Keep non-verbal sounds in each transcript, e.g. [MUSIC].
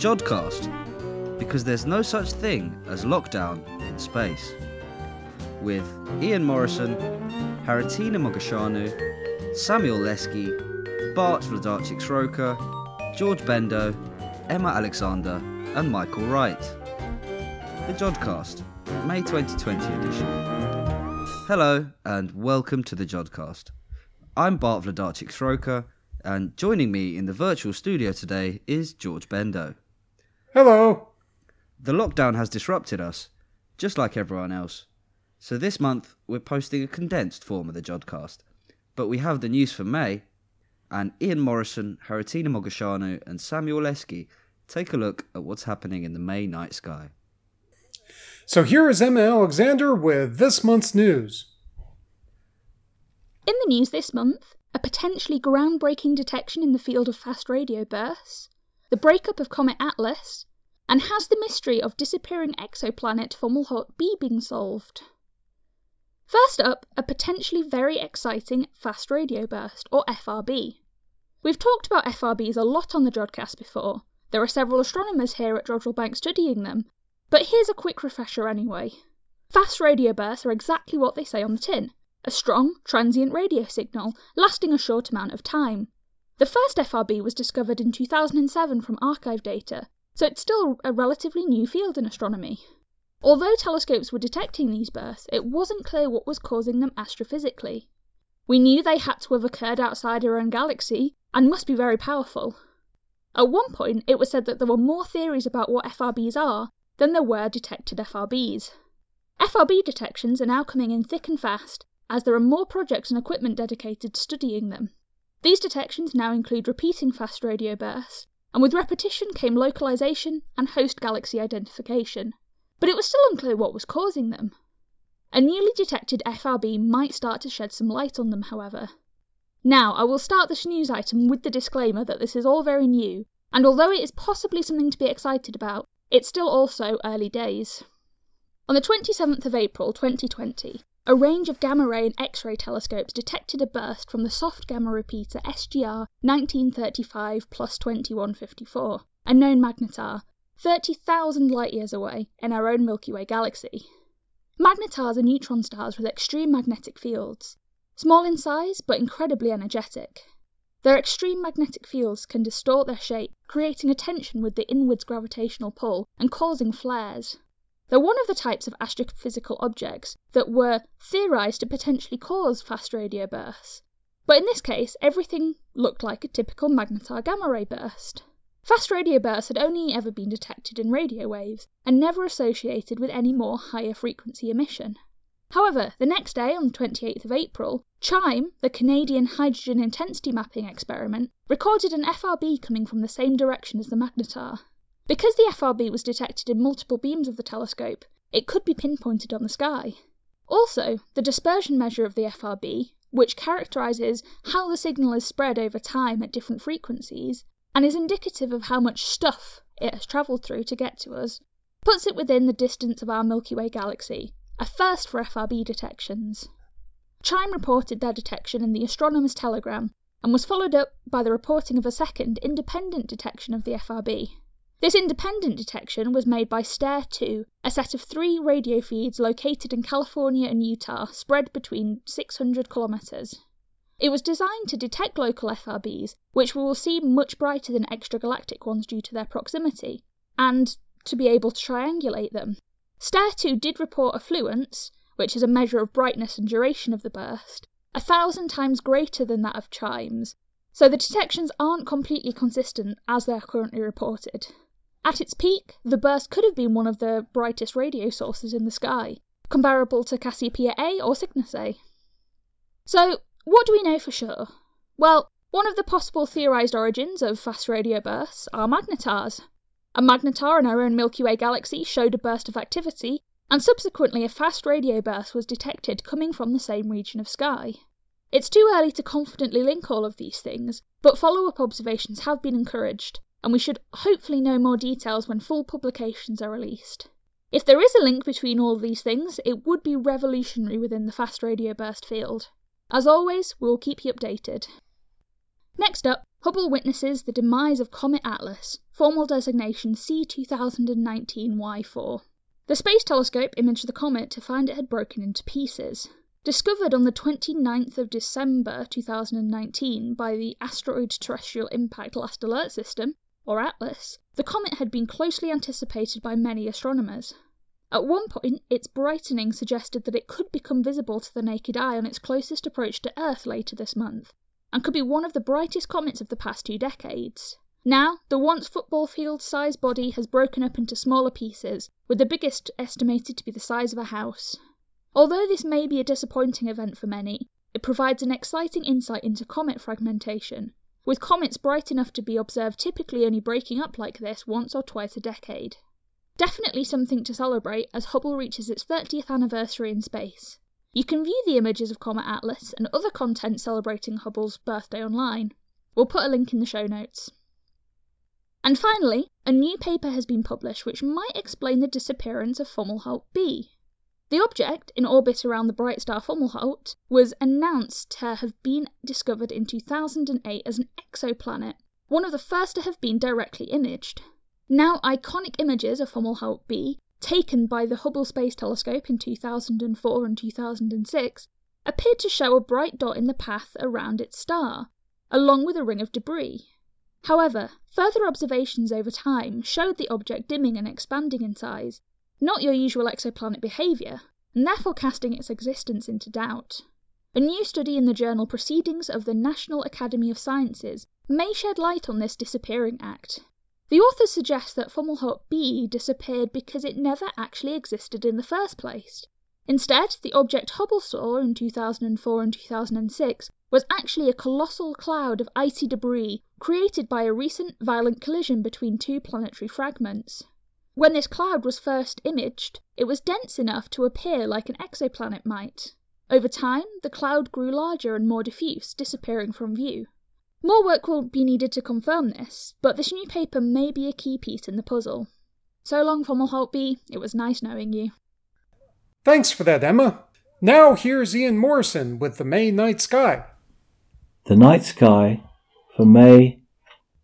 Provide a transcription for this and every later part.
Jodcast, because there's no such thing as lockdown in space. With Ian Morison, Haritina Mogosanu, Samuel Leske, Bart Vladarchik Sroka, George Bendo, Emma Alexander, and Michael Wright. The Jodcast, May 2020 edition. Hello, and welcome to the Jodcast. I'm Bart Vladarchik Sroka, and joining me in the virtual studio today is George Bendo. Hello. The lockdown has disrupted us, just like everyone else. So this month we're posting a condensed form of the Jodcast. But we have the news for May, and Ian Morison, Haritina Mogosanu, and Samuel Leske take a look at what's happening in the May night sky. So here is Emma Alexander with this month's news. In the news this month, a potentially groundbreaking detection in the field of fast radio bursts, the breakup of Comet Atlas, and has the mystery of disappearing exoplanet Fomalhaut B been solved? First up, a potentially very exciting fast radio burst, or FRB. We've talked about FRBs a lot on the Jodcast before. There are several astronomers here at Jodrell Bank studying them, but here's a quick refresher anyway. Fast radio bursts are exactly what they say on the tin a strong, transient radio signal lasting a short amount of time. The first FRB was discovered in 2007 from archive data, so it's still a relatively new field in astronomy. Although telescopes were detecting these bursts, it wasn't clear what was causing them astrophysically. We knew they had to have occurred outside our own galaxy and must be very powerful. At one point, it was said that there were more theories about what FRBs are than there were detected FRBs. FRB detections are now coming in thick and fast, as there are more projects and equipment dedicated to studying them. These detections now include repeating fast radio bursts, and with repetition came localization and host galaxy identification. But it was still unclear what was causing them. A newly detected FRB might start to shed some light on them, however. Now, I will start this news item with the disclaimer that this is all very new, and although it is possibly something to be excited about, it's still also early days. On the 27th of April 2020, a range of gamma ray and X ray telescopes detected a burst from the soft gamma repeater SGR 1935 plus 2154, a known magnetar, 30,000 light years away in our own Milky Way galaxy. Magnetars are neutron stars with extreme magnetic fields, small in size but incredibly energetic. Their extreme magnetic fields can distort their shape, creating a tension with the inwards gravitational pull and causing flares. They're one of the types of astrophysical objects that were theorized to potentially cause fast radio bursts. But in this case, everything looked like a typical magnetar gamma ray burst. Fast radio bursts had only ever been detected in radio waves and never associated with any more higher frequency emission. However, the next day, on the 28th of April, CHIME, the Canadian Hydrogen Intensity Mapping Experiment, recorded an FRB coming from the same direction as the magnetar. Because the FRB was detected in multiple beams of the telescope, it could be pinpointed on the sky. Also, the dispersion measure of the FRB, which characterizes how the signal is spread over time at different frequencies, and is indicative of how much stuff it has travelled through to get to us, puts it within the distance of our Milky Way galaxy, a first for FRB detections. Chime reported their detection in the Astronomer's Telegram and was followed up by the reporting of a second independent detection of the FRB. This independent detection was made by STARE 2, a set of three radio feeds located in California and Utah, spread between 600 kilometers. It was designed to detect local FRBs, which will seem much brighter than extragalactic ones due to their proximity, and to be able to triangulate them. STARE 2 did report a fluence, which is a measure of brightness and duration of the burst, a thousand times greater than that of chimes, so the detections aren't completely consistent as they are currently reported. At its peak, the burst could have been one of the brightest radio sources in the sky, comparable to Cassiopeia A or Cygnus A. So, what do we know for sure? Well, one of the possible theorized origins of fast radio bursts are magnetars. A magnetar in our own Milky Way galaxy showed a burst of activity, and subsequently a fast radio burst was detected coming from the same region of sky. It's too early to confidently link all of these things, but follow up observations have been encouraged, and we should hopefully know more details when full publications are released. If there is a link between all these things, it would be revolutionary within the fast radio burst field. As always, we will keep you updated. Next up, Hubble witnesses the demise of Comet Atlas, formal designation C2019Y4. The Space Telescope imaged the comet to find it had broken into pieces. Discovered on the 29th of December 2019 by the Asteroid Terrestrial Impact Last Alert System, or ATLAS, the comet had been closely anticipated by many astronomers. At one point, its brightening suggested that it could become visible to the naked eye on its closest approach to Earth later this month, and could be one of the brightest comets of the past two decades. Now, the once football field sized body has broken up into smaller pieces, with the biggest estimated to be the size of a house. Although this may be a disappointing event for many, it provides an exciting insight into comet fragmentation, with comets bright enough to be observed typically only breaking up like this once or twice a decade. Definitely something to celebrate as Hubble reaches its 30th anniversary in space. You can view the images of Comet Atlas and other content celebrating Hubble's birthday online. We'll put a link in the show notes. And finally, a new paper has been published which might explain the disappearance of Fomalhaut b. The object, in orbit around the bright star Fomalhaut, was announced to have been discovered in 2008 as an exoplanet, one of the first to have been directly imaged. Now iconic images of Fomalhaut b taken by the Hubble Space Telescope in 2004 and 2006, appeared to show a bright dot in the path around its star, along with a ring of debris. However, further observations over time showed the object dimming and expanding in size, not your usual exoplanet behaviour, and therefore casting its existence into doubt. A new study in the journal Proceedings of the National Academy of Sciences may shed light on this disappearing act. The authors suggest that Fomalhaut b disappeared because it never actually existed in the first place. Instead, the object Hubble saw in 2004 and 2006 was actually a colossal cloud of icy debris created by a recent violent collision between two planetary fragments. When this cloud was first imaged, it was dense enough to appear like an exoplanet might. Over time, the cloud grew larger and more diffuse, disappearing from view. More work will be needed to confirm this, but this new paper may be a key piece in the puzzle. So long, Fomalhaut B. It was nice knowing you. Thanks for that, Emma. Now here's Ian Morison with the May Night Sky. The Night Sky for May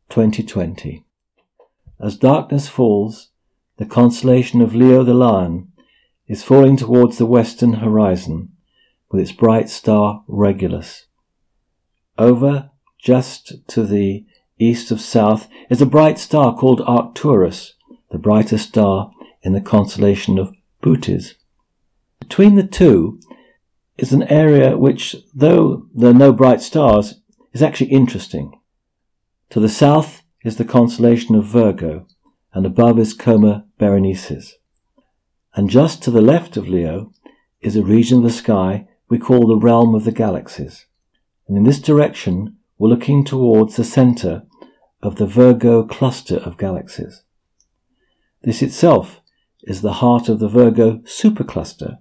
2020. As darkness falls, the constellation of Leo the Lion is falling towards the western horizon with its bright star Regulus. Over just to the east of south is a bright star called Arcturus, the brightest star in the constellation of Bootes. Between the two is an area which, though there are no bright stars, is actually interesting. To the south is the constellation of Virgo, and above is Coma Berenices. And just to the left of Leo is a region of the sky we call the realm of the galaxies. And in this direction we're looking towards the center of the Virgo cluster of galaxies. This itself is the heart of the Virgo supercluster,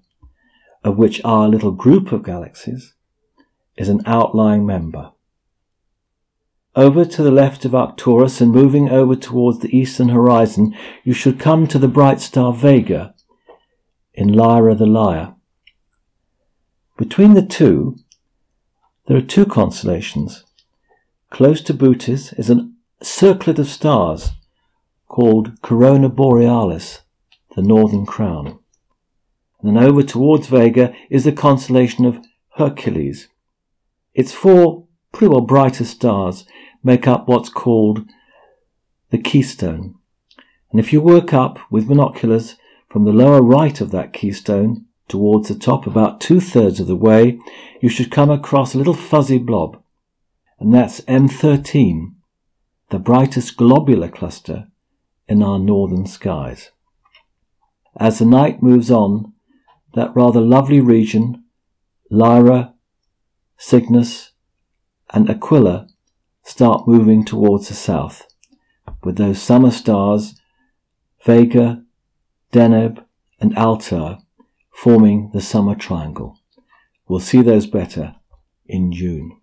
of which our little group of galaxies is an outlying member. Over to the left of Arcturus and moving over towards the eastern horizon, you should come to the bright star Vega in Lyra the Lyre. Between the two, there are two constellations Close to Bootes is a circlet of stars called Corona Borealis, the Northern Crown. Then over towards Vega is the constellation of Hercules. Its four pretty well brighter stars make up what's called the keystone. And if you work up with binoculars from the lower right of that keystone towards the top about two thirds of the way, you should come across a little fuzzy blob and that's M13, the brightest globular cluster in our northern skies. As the night moves on, that rather lovely region, Lyra, Cygnus, and Aquila start moving towards the south, with those summer stars, Vega, Deneb, and Altair, forming the summer triangle. We'll see those better in June.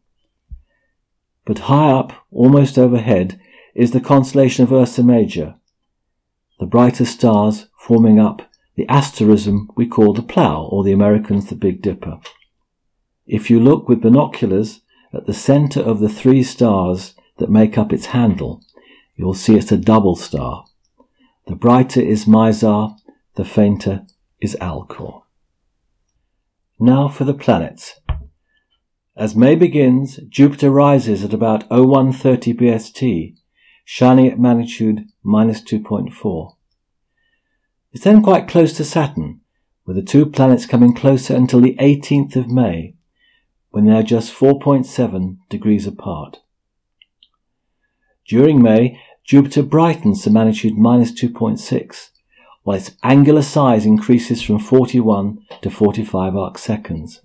But high up, almost overhead, is the constellation of Ursa Major, the brighter stars forming up the asterism we call the Plough, or the Americans the Big Dipper. If you look with binoculars at the centre of the three stars that make up its handle, you'll see it's a double star. The brighter is Mizar, the fainter is Alcor. Now for the planets. As May begins, Jupiter rises at about 0130 BST, shining at magnitude minus 2.4. It's then quite close to Saturn, with the two planets coming closer until the 18th of May, when they are just 4.7 degrees apart. During May, Jupiter brightens to magnitude minus 2.6, while its angular size increases from 41 to 45 arc seconds.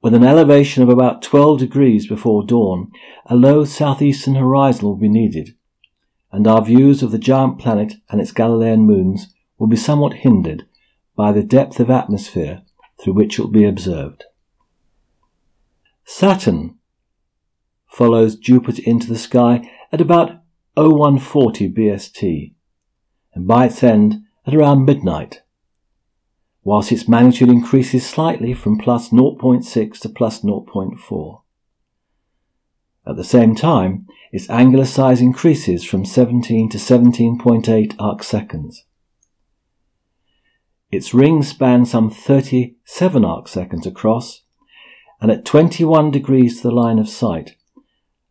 With an elevation of about 12 degrees before dawn, a low southeastern horizon will be needed, and our views of the giant planet and its Galilean moons will be somewhat hindered by the depth of atmosphere through which it will be observed. Saturn follows Jupiter into the sky at about 0140 BST, and by its end at around midnight whilst its magnitude increases slightly from plus 0.6 to plus 0.4. At the same time, its angular size increases from 17 to 17.8 arc seconds. Its ring spans some 37 arc seconds across, and at 21 degrees to the line of sight,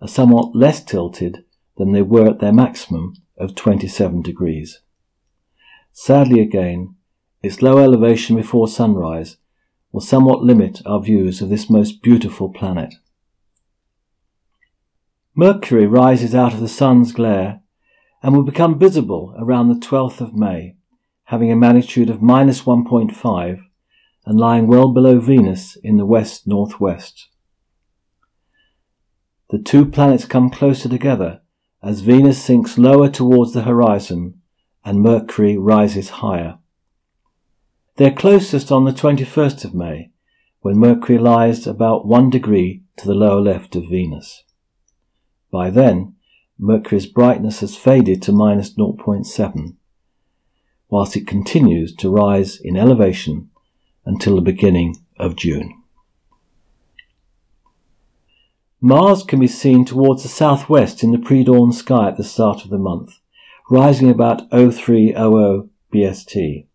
are somewhat less tilted than they were at their maximum of 27 degrees. Sadly again, its low elevation before sunrise will somewhat limit our views of this most beautiful planet. Mercury rises out of the sun's glare and will become visible around the 12th of May, having a magnitude of minus 1.5 and lying well below Venus in the west northwest. The two planets come closer together as Venus sinks lower towards the horizon and Mercury rises higher. They're closest on the 21st of May, when Mercury lies about one degree to the lower left of Venus. By then, Mercury's brightness has faded to minus 0.7, whilst it continues to rise in elevation until the beginning of June. Mars can be seen towards the southwest in the pre-dawn sky at the start of the month, rising about 0300 BST.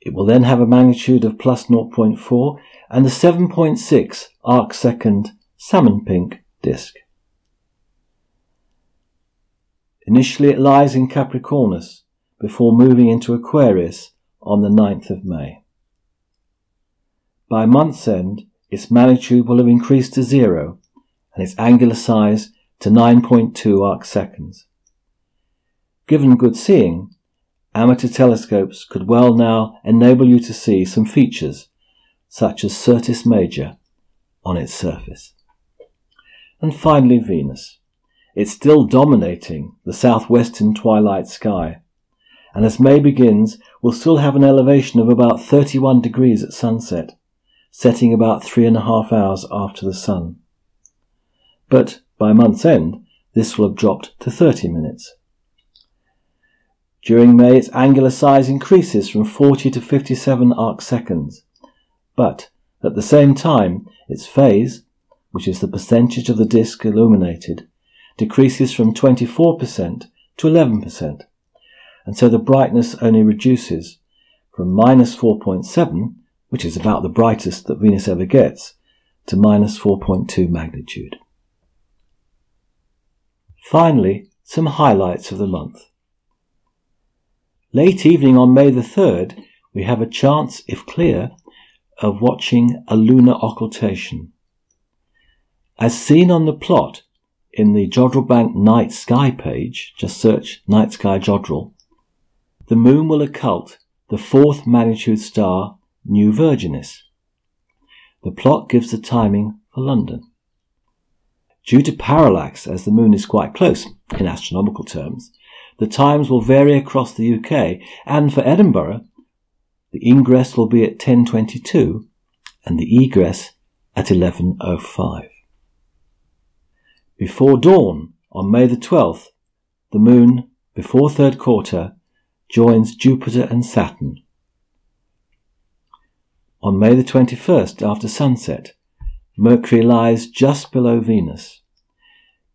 It will then have a magnitude of plus 0.4 and a 7.6 arc second salmon pink disk. Initially it lies in Capricornus before moving into Aquarius on the 9th of May. By month's end, its magnitude will have increased to zero and its angular size to 9.2 arc seconds. Given good seeing, amateur telescopes could well now enable you to see some features, such as Syrtis Major, on its surface. And finally, Venus. It's still dominating the southwestern twilight sky, and as May begins, will still have an elevation of about 31 degrees at sunset, setting about three and a half hours after the sun. But by month's end, this will have dropped to 30 minutes. During May, its angular size increases from 40 to 57 arc seconds, but at the same time, its phase, which is the percentage of the disk illuminated, decreases from 24% to 11%, and so the brightness only reduces from minus 4.7, which is about the brightest that Venus ever gets, to minus 4.2 magnitude. Finally, some highlights of the month. Late evening on May the 3rd, we have a chance, if clear, of watching a lunar occultation. As seen on the plot in the Jodrell Bank Night Sky page, just search Night Sky Jodrell, the moon will occult the fourth magnitude star Nu Virginis. The plot gives the timing for London. Due to parallax, as the moon is quite close in astronomical terms, the times will vary across the UK, and for Edinburgh, the ingress will be at 10.22 and the egress at 11.05. Before dawn, on May the 12th, the moon, before third quarter, joins Jupiter and Saturn. On May the 21st, after sunset, Mercury lies just below Venus.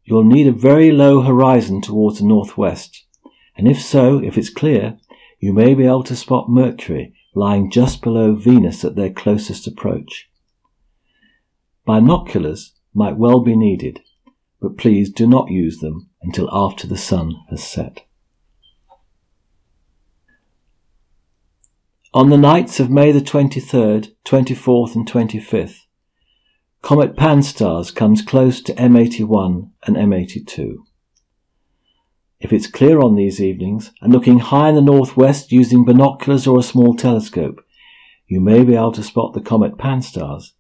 You'll need a very low horizon towards the northwest, and if so, if it's clear, you may be able to spot Mercury lying just below Venus at their closest approach. Binoculars might well be needed, but please do not use them until after the sun has set. On the nights of May the 23rd, 24th, and 25th, Comet Pan-STARRS comes close to M81 and M82. If it's clear on these evenings and looking high in the northwest using binoculars or a small telescope, you may be able to spot the comet Pan-STARRS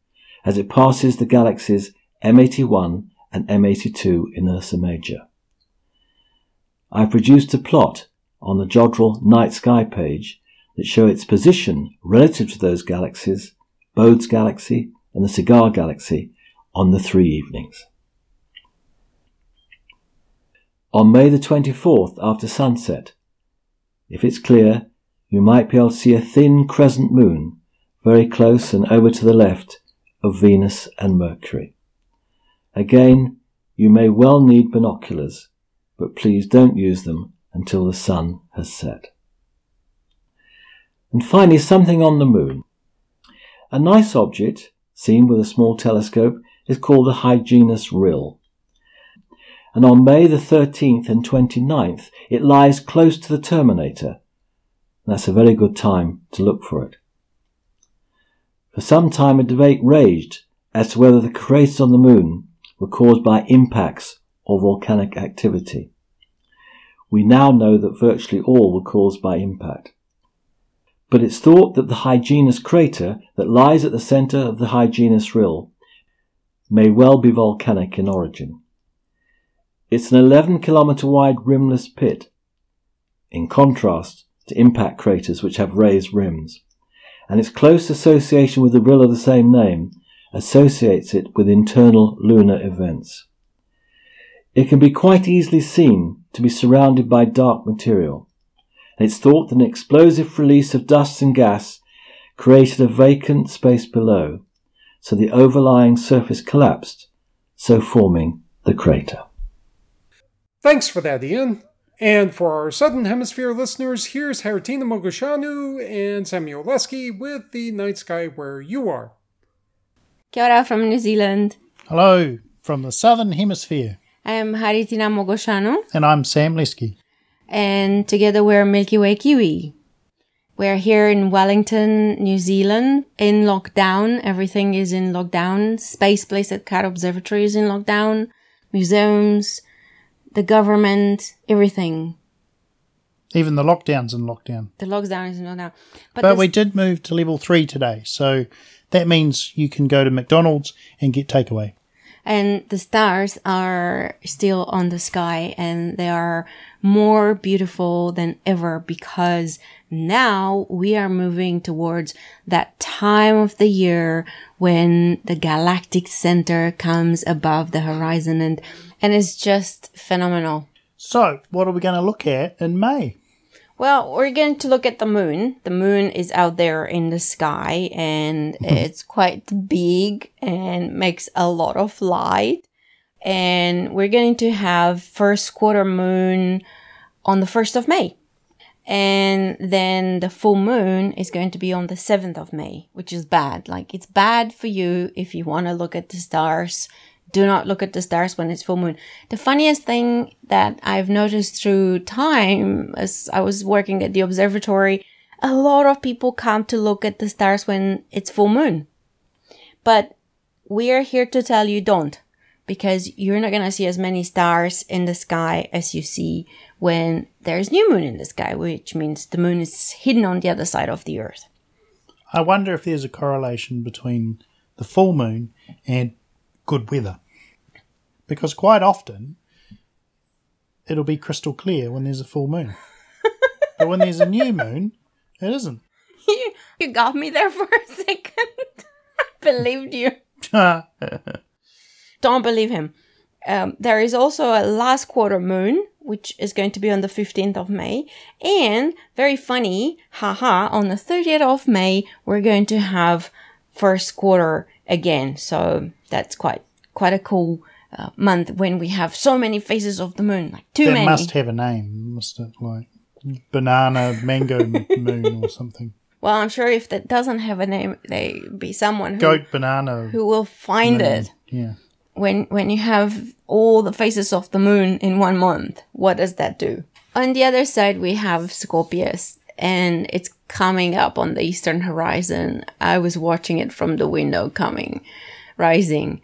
as it passes the galaxies M81 and M82 in Ursa Major. I've produced a plot on the Jodrell night sky page that show its position relative to those galaxies, Bode's galaxy and the Cigar galaxy, on the three evenings. On May the 24th after sunset, if it's clear, you might be able to see a thin crescent moon very close and over to the left of Venus and Mercury. Again, you may well need binoculars, but please don't use them until the sun has set. And finally, something on the moon. A nice object, seen with a small telescope, is called the Hyginus Rill. And on May the 13th and 29th, it lies close to the terminator. That's a very good time to look for it. For some time, a debate raged as to whether the craters on the moon were caused by impacts or volcanic activity. We now know that virtually all were caused by impact. But it's thought that the Hyginus crater that lies at the center of the Hyginus Rill may well be volcanic in origin. It's an 11 kilometer wide rimless pit, in contrast to impact craters which have raised rims and its close association with the rill of the same name associates it with internal lunar events. It can be quite easily seen to be surrounded by dark material, and it's thought that an explosive release of dust and gas created a vacant space below, so the overlying surface collapsed, so forming the crater. Thanks for that, Ian. And for our Southern Hemisphere listeners, here's Haritina Mogosanu and Samuel Leske with the night sky where you are. Kia ora from New Zealand. Hello from the Southern Hemisphere. I am Haritina Mogosanu. And I'm Sam Leske. And together we're Milky Way Kiwi. We're here in Wellington, New Zealand, in lockdown. Everything is in lockdown. Space Place at Carter Observatory is in lockdown. Museums, the government, everything. Even the lockdown's in lockdown. The lockdown is in lockdown. But, but we did move to level three today, so that means you can go to McDonald's and get takeaway. And the stars are still on the sky and they are more beautiful than ever because now we are moving towards that time of the year when the galactic center comes above the horizon and and it's just phenomenal. So, what are we going to look at in May? Well, we're going to look at the moon. The moon is out there in the sky and mm-hmm. it's quite big and makes a lot of light. And we're going to have first quarter moon on the 1st of May. And then the full moon is going to be on the 7th of May, which is bad. Like it's bad for you if you want to look at the stars do not look at the stars when it's full moon. The funniest thing that I've noticed through time as I was working at the observatory, a lot of people come to look at the stars when it's full moon. But we are here to tell you don't because you're not going to see as many stars in the sky as you see when there's new moon in the sky, which means the moon is hidden on the other side of the earth. I wonder if there's a correlation between the full moon and good weather because quite often it'll be crystal clear when there's a full moon. [LAUGHS] but when there's a new moon, it isn't. You, you got me there for a second. [LAUGHS] I believed you. [LAUGHS] Don't believe him. Um, there is also a last quarter moon, which is going to be on the 15th of May. And very funny, haha, on the 30th of May, we're going to have first quarter again. So that's quite quite a cool uh, month when we have so many phases of the moon, like too That many. must have a name, must it? Like banana mango [LAUGHS] moon or something. well, I'm sure if that doesn't have a name, they be someone who, Goat banana. who will find moon. it. Yeah. when when you have all the phases of the moon in one month what does that do on the other side we have scorpius and it's coming up on the eastern horizon i was watching it from the window coming rising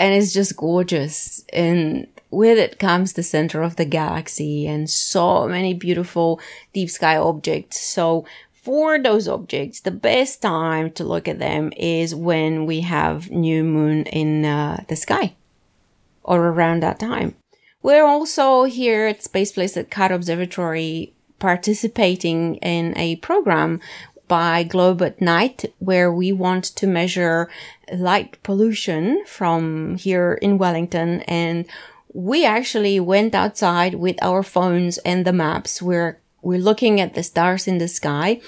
and it's just gorgeous and with it comes the center of the galaxy and so many beautiful deep sky objects so for those objects, the best time to look at them is when we have new moon in uh, the sky or around that time. We're also here at Space Place at Carter Observatory participating in a program by Globe at Night where we want to measure light pollution from here in Wellington and we actually went outside with our phones and the maps. We're we're looking at the stars in the sky.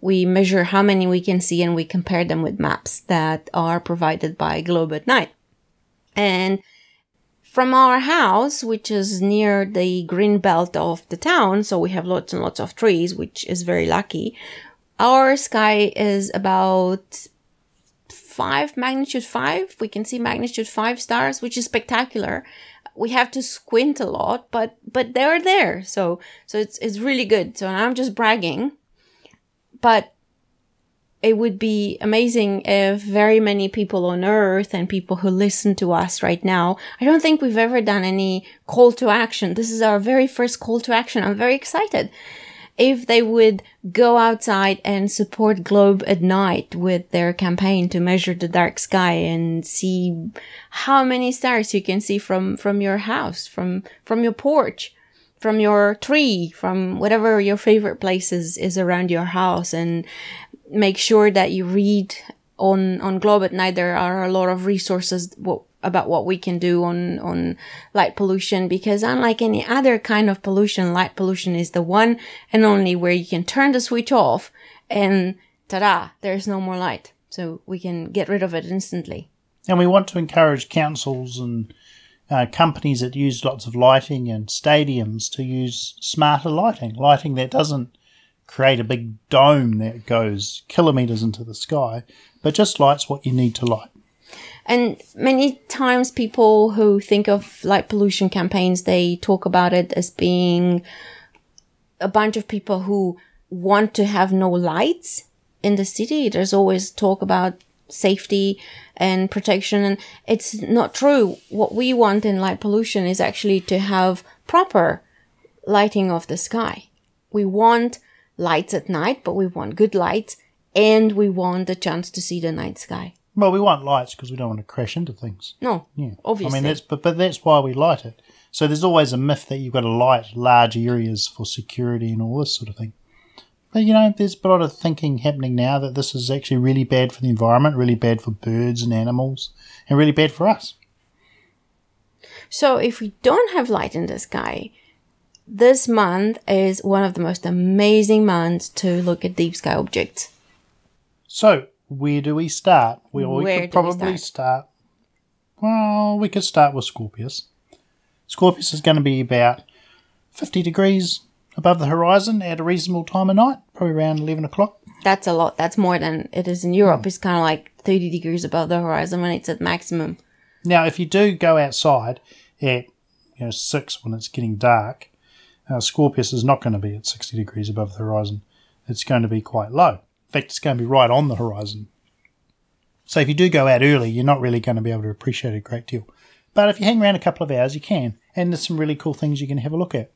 We measure how many we can see and we compare them with maps that are provided by Globe at Night. And from our house, which is near the green belt of the town, so we have lots and lots of trees, which is very lucky. Our sky is about five magnitude five. We can see magnitude five stars, which is spectacular. We have to squint a lot, but but they're there. So so it's it's really good. So I'm just bragging, but it would be amazing if very many people on earth and people who listen to us right now. I don't think we've ever done any call to action. This is our very first call to action. I'm very excited if they would go outside and support Globe at night with their campaign to measure the dark sky and see how many stars you can see from, from your house, from, from your porch, from your tree, from whatever your favorite places is around your house and make sure that you read on, on Globe at night. There are a lot of resources about what we can do on, on light pollution because unlike any other kind of pollution, light pollution is the one and only where you can turn the switch off and ta-da, there's no more light. So we can get rid of it instantly. And we want to encourage councils and uh, companies that use lots of lighting and stadiums to use smarter lighting, lighting that doesn't create a big dome that goes kilometers into the sky, but just lights what you need to light. And many times people who think of light pollution campaigns, they talk about it as being a bunch of people who want to have no lights in the city. There's always talk about safety and protection and it's not true. What we want in light pollution is actually to have proper lighting of the sky. We want lights at night, but we want good lights and we want the chance to see the night sky. Well, we want lights because we don't want to crash into things. No, Yeah, obviously. I mean, that's but but that's why we light it. So there's always a myth that you've got to light large areas for security and all this sort of thing. But you know, there's a lot of thinking happening now that this is actually really bad for the environment, really bad for birds and animals, and really bad for us. So if we don't have light in the sky, this month is one of the most amazing months to look at deep sky objects. So where do we start? Well, we Where could do we probably start? start. Well, we could start with Scorpius. Scorpius is going to be about 50 degrees above the horizon at a reasonable time of night, probably around 11 o'clock. That's a lot. That's more than it is in Europe. It's kind of like 30 degrees above the horizon when it's at maximum. Now, if you do go outside at you know six when it's getting dark, uh, Scorpius is not going to be at 60 degrees above the horizon. It's going to be quite low. In fact, it's going to be right on the horizon. So if you do go out early, you're not really going to be able to appreciate it a great deal. But if you hang around a couple of hours, you can. And there's some really cool things you can have a look at.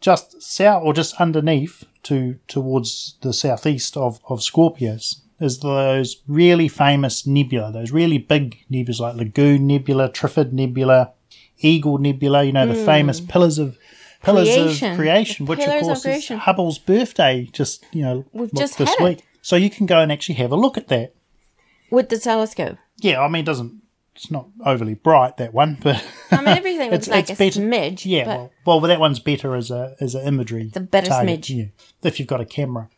Just south or just underneath to towards the southeast of, of Scorpius is those really famous nebula, those really big nebulas like Lagoon Nebula, Trifid Nebula, Eagle Nebula, you know, the hmm. famous pillars of pillars. Creation. of creation, The which of pillars of course is. Hubble's birthday just, you know, We've just this had it. So you can go and actually have a look at that. With the telescope. Yeah, I mean, it doesn't. It's not overly bright that one, but I mean, everything [LAUGHS] looks like it's a smidge. Yeah, well, well, that one's better as a as an imagery. The better target, smidge. Yeah, if you've got a camera.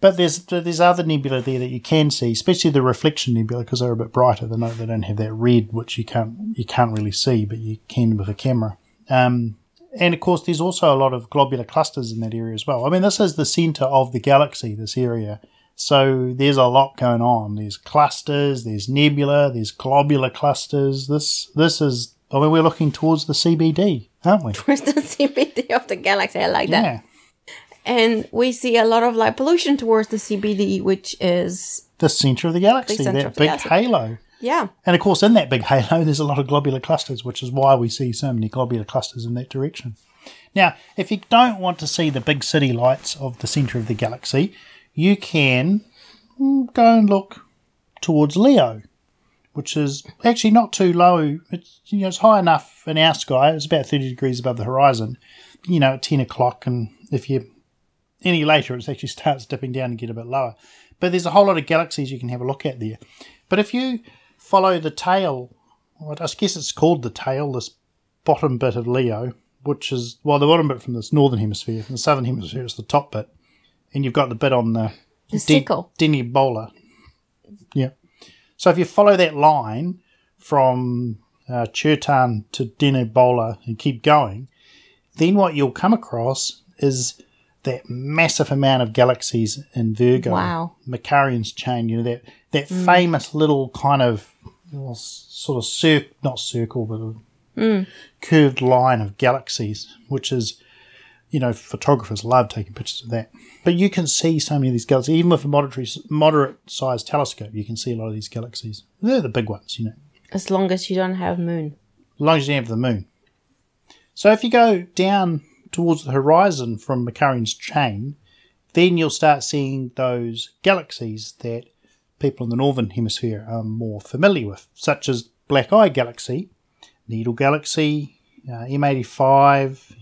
But there's there's other nebula there that you can see, especially the reflection nebula because they're a bit brighter. They don't, they don't have that red which you can't you can't really see, but you can with a camera. Um, and of course, there's also a lot of globular clusters in that area as well. I mean, this is the center of the galaxy, this area. So there's a lot going on. There's clusters, there's nebula, there's globular clusters. This this is. I mean, we're looking towards the CBD, aren't we? Where's the [LAUGHS] CBD of the galaxy? I like that. Yeah. And we see a lot of light pollution towards the CBD, which is The center of the galaxy, The that big galaxy. halo. yeah. And of course, in that big [LAUGHS] halo, there's a lot of globular clusters, which is why we see so many globular clusters in that direction. Now, if you don't want to see the big city lights of the centre of the galaxy, you can mm, go and look towards Leo, which is actually not too low. It's you know it's high enough in our sky. It's about thirty degrees above the horizon. You know, at ten o'clock, and if you any later, it actually [LAUGHS] starts dipping down and get a bit lower. But there's a whole lot of galaxies you can have a look at there. But if you follow the tail, I guess it's called the tail, this bottom bit of Leo, which is, well, the bottom bit from this northern hemisphere, from the southern hemisphere is the top bit. And you've got the bit on the, The sickle. Yeah. So if you follow that line from uh, Chertan to Denebola and keep going, then what you'll come across is that massive amount of galaxies in Virgo. Wow. Markarian's chain, you know, that, that famous little kind of well, sort of cir- not circle, but a curved line of galaxies, which is, you know, photographers love taking pictures of that. But you can see so many of these galaxies, even with a moderate, moderate sized telescope, you can see a lot of these galaxies. They're the big ones, you know As long as you don't have moon. as long as you have the moon. So if you go down towards the horizon from Markarian's chain, then you'll start seeing those galaxies that people in the northern hemisphere are more familiar with, such as Black Eye Galaxy, Needle Galaxy, uh, M85,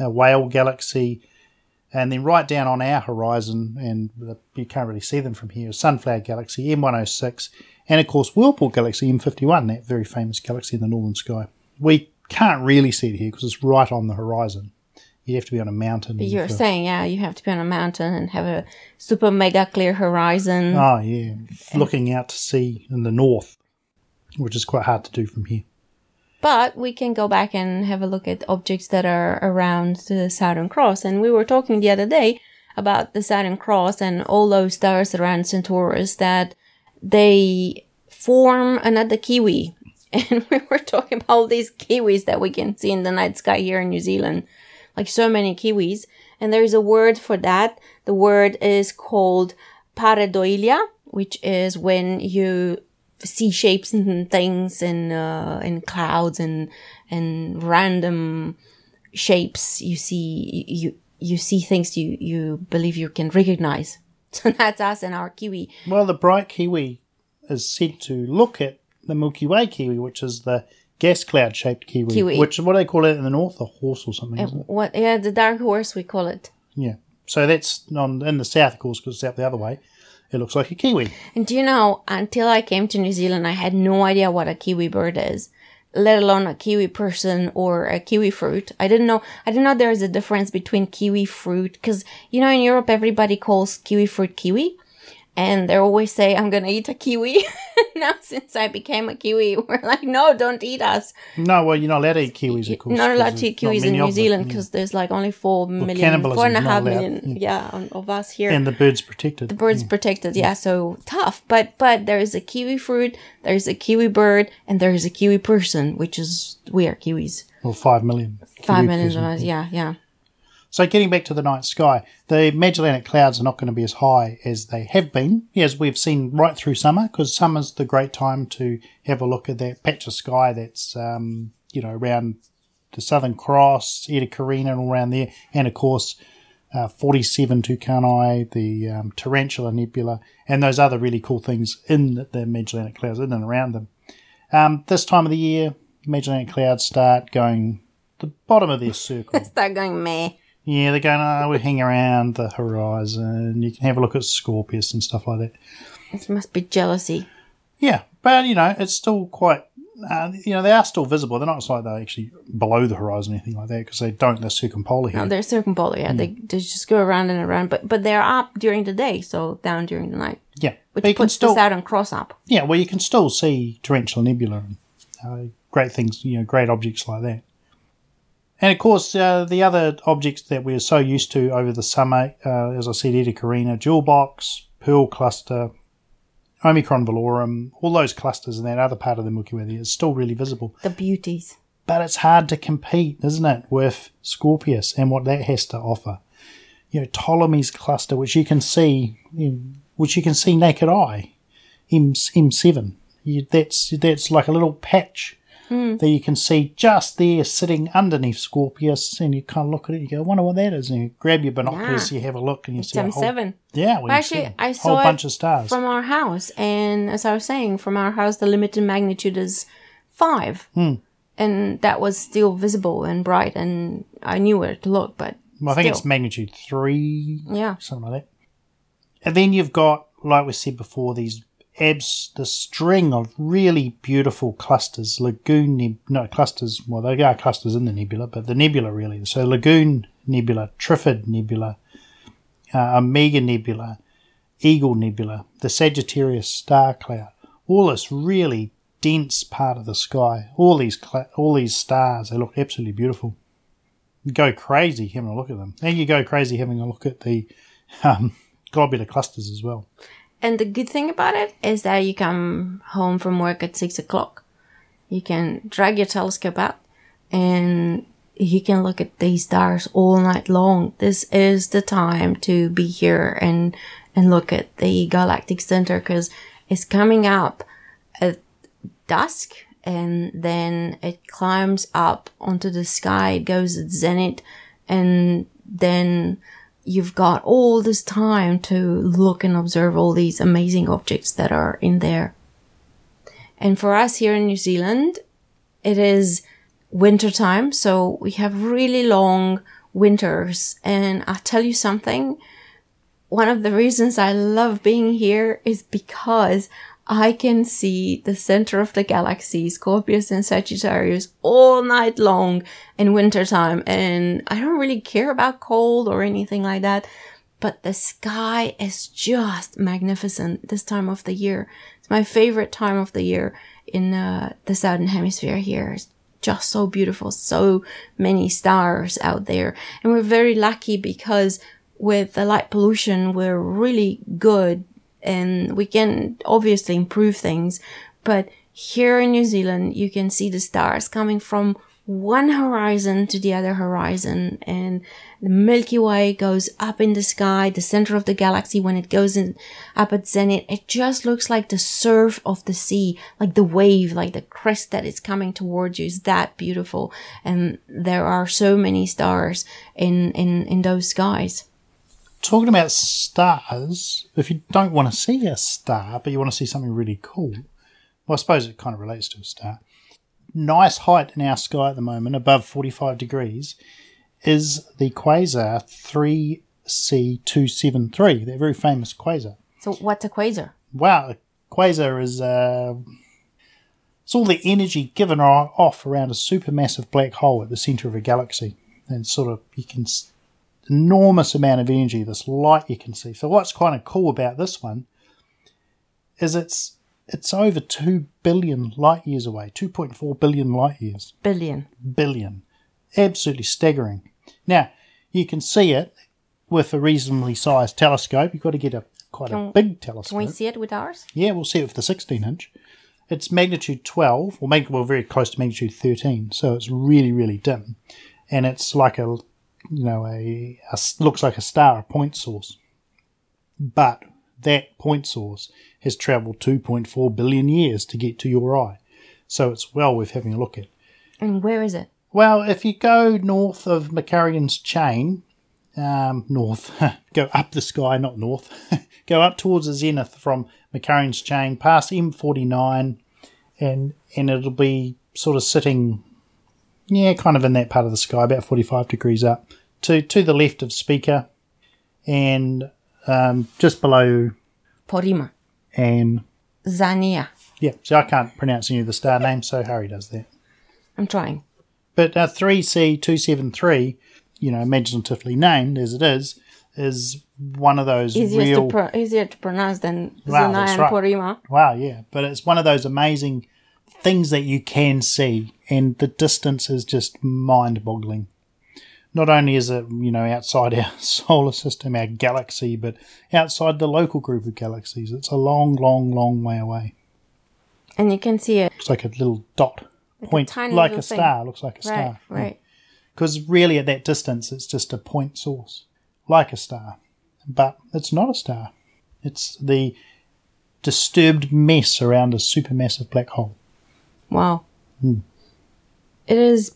uh, Whale Galaxy, and then right down on our horizon, and the, you can't really see them from here, Sunflower Galaxy, M106, and of course Whirlpool Galaxy, M51, that very famous galaxy in the northern sky. We can't really see it here because it's right on the horizon. You'd have to be on a mountain. But you're saying, yeah, you have to be on a mountain and have a super mega clear horizon. Oh, yeah. Looking out to sea in the north, which is quite hard to do from here. But we can go back and have a look at objects that are around the Southern Cross. And we were talking the other day about the Southern Cross and all those stars around Centaurus that they form another kiwi. [LAUGHS] And we were talking about all these kiwis that we can see in the night sky here in New Zealand. Like so many kiwis. And there's a word for that. The word is called pareidolia, which is when you see shapes and things and uh, in clouds and and random shapes you see you you see things you you believe you can recognize [LAUGHS] so that's us and our kiwi Well, the bright kiwi is said to look at the Milky Way kiwi, which is the gas cloud shaped kiwi, Kiwi. Which what they call it in the north? A horse or something, isn't it? what yeah the dark horse we call it Yeah. So that's on in the south, of course, because it's out the other way. It looks like a kiwi. and do you know until i came to new zealand i had no idea what a kiwi bird is let alone a kiwi person or a kiwi fruit i didn't know i didn't know there is a difference between kiwi fruit because you know in europe everybody calls kiwi fruit kiwi and they always say i'm gonna eat a kiwi [LAUGHS] now since i became a kiwi [LAUGHS] we're like no don't eat us No, well, you're not allowed to eat kiwis, of course. not allowed to eat kiwis in new zealand yeah. because there's like only four million four and a is half million yeah on- of us here and the bird's protected. the bird's protected yeah so tough but but there is a kiwi fruit there's a kiwi bird and there is a kiwi person which is we are kiwis Well, five million. five kiwi million of us yeah yeah So getting back to the night sky, the Magellanic clouds are not going to be as high as they have been, as we've seen right through summer, because summer's the great time to have a look at that patch of sky that's, um, you know, around the Southern Cross, Eta Carina, and all around there, and of course, uh, 47 Tucani, the um, Tarantula Nebula, and those other really cool things in the, the Magellanic clouds, in and around them. Um, this time of the year, Magellanic clouds start going the bottom of their [LAUGHS] circle. start going meh Yeah, they're going, oh, we hang around the horizon. You can have a look at Scorpius and stuff like that. it must be jealousy Yeah, but, you know, it's still quite uh, you know, they are still visible. They're not like they're actually below the horizon or anything like that because they don't. They're circumpolar here. No, they're circumpolar. Yeah, they, they just go around and around. But but they're up during the day, so down during the night, yeah, which but you can puts still, the Southern cross up. yeah, well, you can still see Tarantula nebula and uh, great things, you know, great objects like that. And of course, uh, the other objects that we're so used to over the summer, uh, as I said, Eta Carina, Jewel Box, Pearl Cluster, Omicron Velorum, all those clusters in that other part of the Milky Way is still really visible. The beauties. But it's hard to compete, isn't it, with Scorpius and what that has to offer. You know, Ptolemy's cluster, which you can see, which you can see naked eye, M M7. You, that's that's like a little patch that you can see just there sitting underneath Scorpius, and you kind of look at it, you go, I wonder what that is, and you grab your binoculars, Yeah. you have a look, and you It's see a whole, M7. yeah, well, Actually, see a I whole saw bunch it of stars. from our house, and as I was saying, from our house, the limited magnitude is five, Hmm. and that was still visible and bright, and I knew where to look. But Well, I think still. it's magnitude three, yeah, something like that. And then you've got, like we said before, these abs, the string of really beautiful clusters, lagoon, neb- no clusters. Well, they are clusters in the nebula, but the nebula really. So lagoon nebula, Trifid nebula, uh, Omega nebula, Eagle nebula, the Sagittarius star cloud. All this really dense part of the sky. All these cl- all these stars. They look absolutely beautiful. You go crazy having a look at them, and you go crazy having a look at the um, globular clusters as well. And the good thing about it is that you come home from work at six o'clock. You can drag your telescope out, and you can look at these stars all night long. This is the time to be here and and look at the galactic center because it's coming up at dusk and then it climbs up onto the sky. It goes at zenith and then you've got all this time to look and observe all these amazing objects that are in there. And for us here in New Zealand, it is winter time, so we have really long winters. And I'll tell you something, one of the reasons I love being here is because I can see the center of the galaxy, Scorpius and Sagittarius, all night long in wintertime. And I don't really care about cold or anything like that. But the sky is just magnificent this time of the year. It's my favorite time of the year in uh, the southern hemisphere here. It's just so beautiful. So many stars out there. And we're very lucky because with the light pollution, we're really good and we can obviously improve things. But here in New Zealand, you can see the stars coming from one horizon to the other horizon and the Milky Way goes up in the sky, the center of the galaxy when it goes in up at zenith. It just looks like the surf of the sea, like the wave, like the crest that is coming towards you is that beautiful. And there are so many stars in, in, in those skies. Talking about stars, if you don't want to see a star, but you want to see something really cool, well, I suppose it kind of relates to a star. Nice height in our sky at the moment, above 45 degrees, is the quasar 3C273, that very famous quasar. So what's a quasar? Wow, a quasar is uh, it's all the energy given off around a supermassive black hole at the center of a galaxy, and sort of you can enormous amount of energy, this light you can see. So what's kind of cool about this one is it's it's over two billion light years away, two point four billion light years Billion. billion. Absolutely staggering. Now, you can see it with a reasonably sized telescope. You've got to get a quite a big telescope. Can we see it with ours? Yeah, we'll see it with the 16 inch. It's magnitude 12, or well, very close to magnitude 13, so it's really, really dim. And it's like a, you know, a, a looks like a star, a point source. But that point source has travelled 2.4 billion years to get to your eye. So it's well worth having a look at. And where is it? Well, if you go north of Markarian's chain, um, north, [LAUGHS] go up the sky, not north, [LAUGHS] go up towards the zenith from Markarian's chain, past M49, and and it'll be sort of sitting, yeah, kind of in that part of the sky, about 45 degrees up, to to the left of Spica, and um, just below Porrima. and Zaniah. Yeah, so I can't pronounce any of the star names, so Harry does that. I'm trying. But uh, 3C273, you know, imaginatively named as it is, is one of those Easier real. to pro- easier to pronounce than Wow, that's and right. Porrima. Wow, yeah. But it's one of those amazing things that you can see, and the distance is just mind boggling. Not only is it, you know, outside [LAUGHS] our solar system, our galaxy, but outside the local group of galaxies. It's a long, long, long way away. And you can see it. Looks like a little dot. Point, tiny like a thing. star. Looks like a Right, star. right. Because really, at that distance, it's just a point source, like a star. But it's not a star. It's the disturbed mess around a supermassive black hole. Wow. Hmm. It is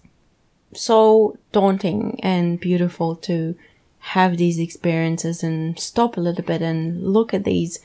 so daunting and beautiful to have these experiences and stop a little bit and look at these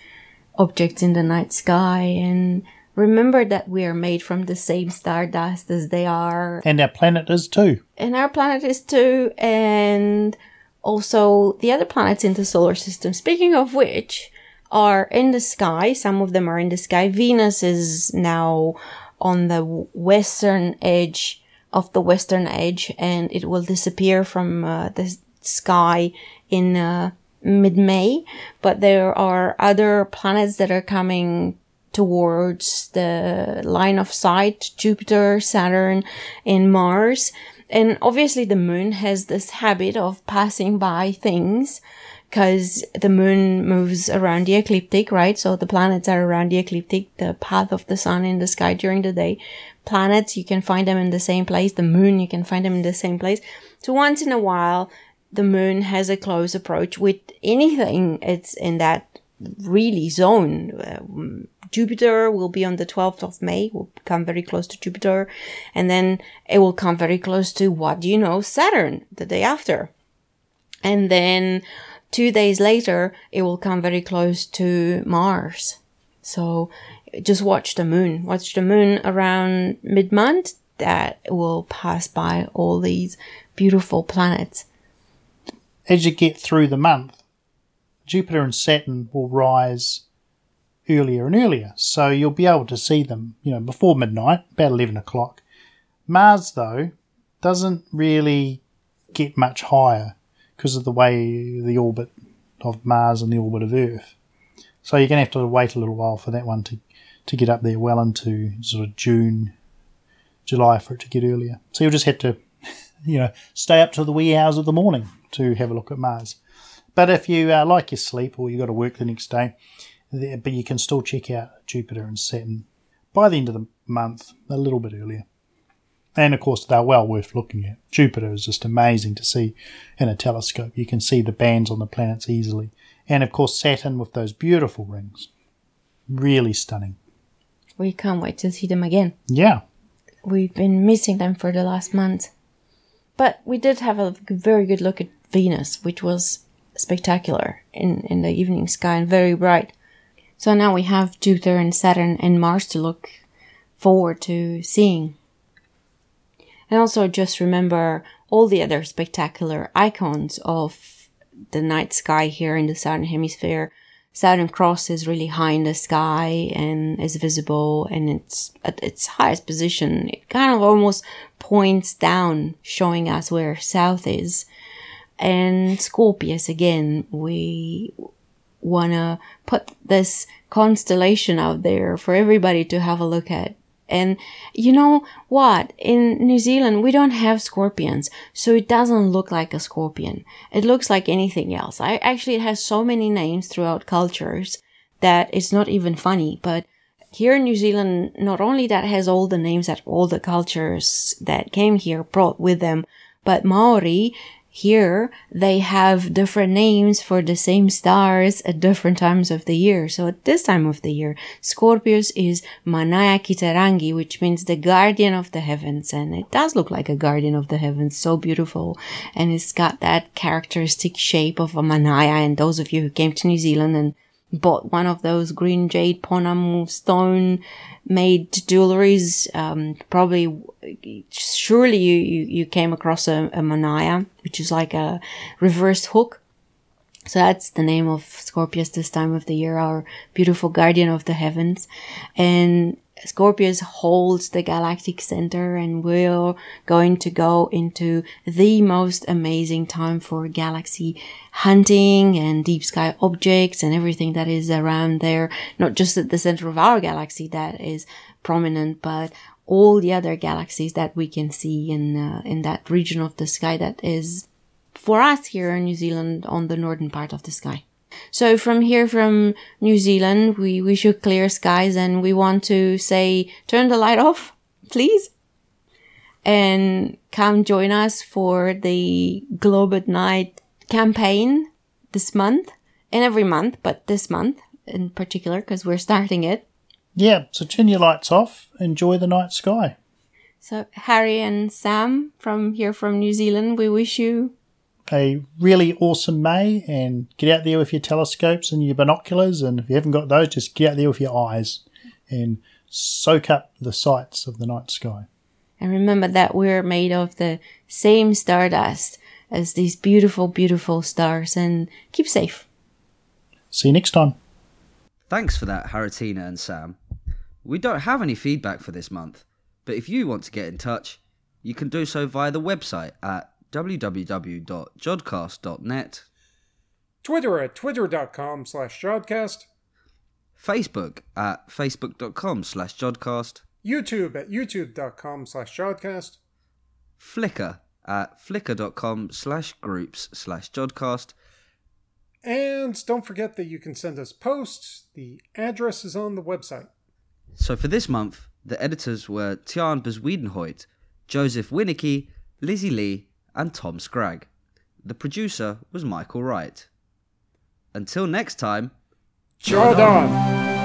objects in the night sky and remember that we are made from the same stardust as they are And our planet is too. and our planet is too, and also the other planets in the solar system. Speaking of which, are in the sky. Some of them are in the sky. Venus is now on the western edge of the western edge, and it will disappear from uh, the sky in uh, mid-May. But there are other planets that are coming towards the line of sight Jupiter, Saturn, and Mars. And obviously, the moon has this habit of passing by things because the moon moves around the ecliptic, right? So the planets are around the ecliptic, the path of the sun in the sky during the day. Planets, you can find them in the same place. The moon, you can find them in the same place. So once in a while, the moon has a close approach with anything. It's in that really zone. Um, Jupiter will be on the 12th of May, will come very close to Jupiter, and then it will come very close to what do you know, Saturn, the day after. And then two days later, it will come very close to Mars. So just watch the moon. Watch the moon around mid month. That will pass by all these beautiful planets. As you get through the month, Jupiter and Saturn will rise earlier and earlier. So you'll be able to see them, you know, before midnight, about 11 o'clock. Mars, though, doesn't really get much higher because of the way the orbit of Mars and the orbit of Earth. So you're going to have to wait a little while for that one to, to get up there well into sort of June, July for it to get earlier. So you'll just have to, [LAUGHS] you know, stay up till the wee hours of the morning to have a look at Mars. But if you uh, like your sleep or you've got to work the next day, but you can still check out Jupiter and Saturn by the end of the month, a little bit earlier. And of course, they're well worth looking at. Jupiter is just amazing to see in a telescope. You can see the bands on the planets easily. And of course, Saturn with those beautiful rings. Really stunning. We can't wait to see them again. Yeah. We've been missing them for the last month. But we did have a very good look at Venus, which was spectacular in, in the evening sky and very bright. So now we have Jupiter and Saturn and Mars to look forward to seeing. And also just remember all the other spectacular icons of the night sky here in the southern hemisphere. Southern Cross is really high in the sky and is visible and it's at its highest position. It kind of almost points down, showing us where south is. And Scorpius again, we want to put this constellation out there for everybody to have a look at. And you know what? In New Zealand, we don't have scorpions, so it doesn't look like a scorpion. It looks like anything else. I actually it has so many names throughout cultures that it's not even funny. But here in New Zealand, not only that has all the names that all the cultures that came here brought with them, but Maori here they have different names for the same stars at different times of the year. So at this time of the year, Scorpius is Manaia Kitarangi, which means the guardian of the heavens. And it does look like a guardian of the heavens. So beautiful. And it's got that characteristic shape of a Manaia. And those of you who came to New Zealand and bought one of those green jade pounamu stone made jewelries. Um, probably, surely you, you, you came across a, a manaia, which is like a reverse hook. So that's the name of Scorpius this time of the year, our beautiful guardian of the heavens. And Scorpius holds the galactic center and we're going to go into the most amazing time for galaxy hunting and deep sky objects and everything that is around there. Not just at the center of our galaxy that is prominent, but all the other galaxies that we can see in, uh, in that region of the sky that is for us here in New Zealand on the northern part of the sky. So from here, from New Zealand, we wish you clear skies and we want to say, turn the light off, please. And come join us for the Globe at Night campaign this month and every month, but this month in particular, because we're starting it. Yeah, so turn your lights off, enjoy the night sky. So Harry and Sam from here from New Zealand, we wish you a really awesome May and get out there with your telescopes and your binoculars. And if you haven't got those, just get out there with your eyes and soak up the sights of the night sky. And remember that we're made of the same stardust as these beautiful, beautiful stars and keep safe. See you next time. Thanks for that, Haritina and Sam. We don't have any feedback for this month, but if you want to get in touch, you can do so via the website at www.jodcast.net, Twitter at twitter.com slash jodcast, Facebook at facebook.com slash jodcast, YouTube at youtube.com slash jodcast, Flickr at flickr.com slash groups slash jodcast, and don't forget that you can send us posts. The address is on the website. So for this month, the editors were Tian Bezuidenhout, Joseph Winnicky, Lizzie Lee, and Tom Scragg. The producer was Michael Wright. Until next time, Jordan!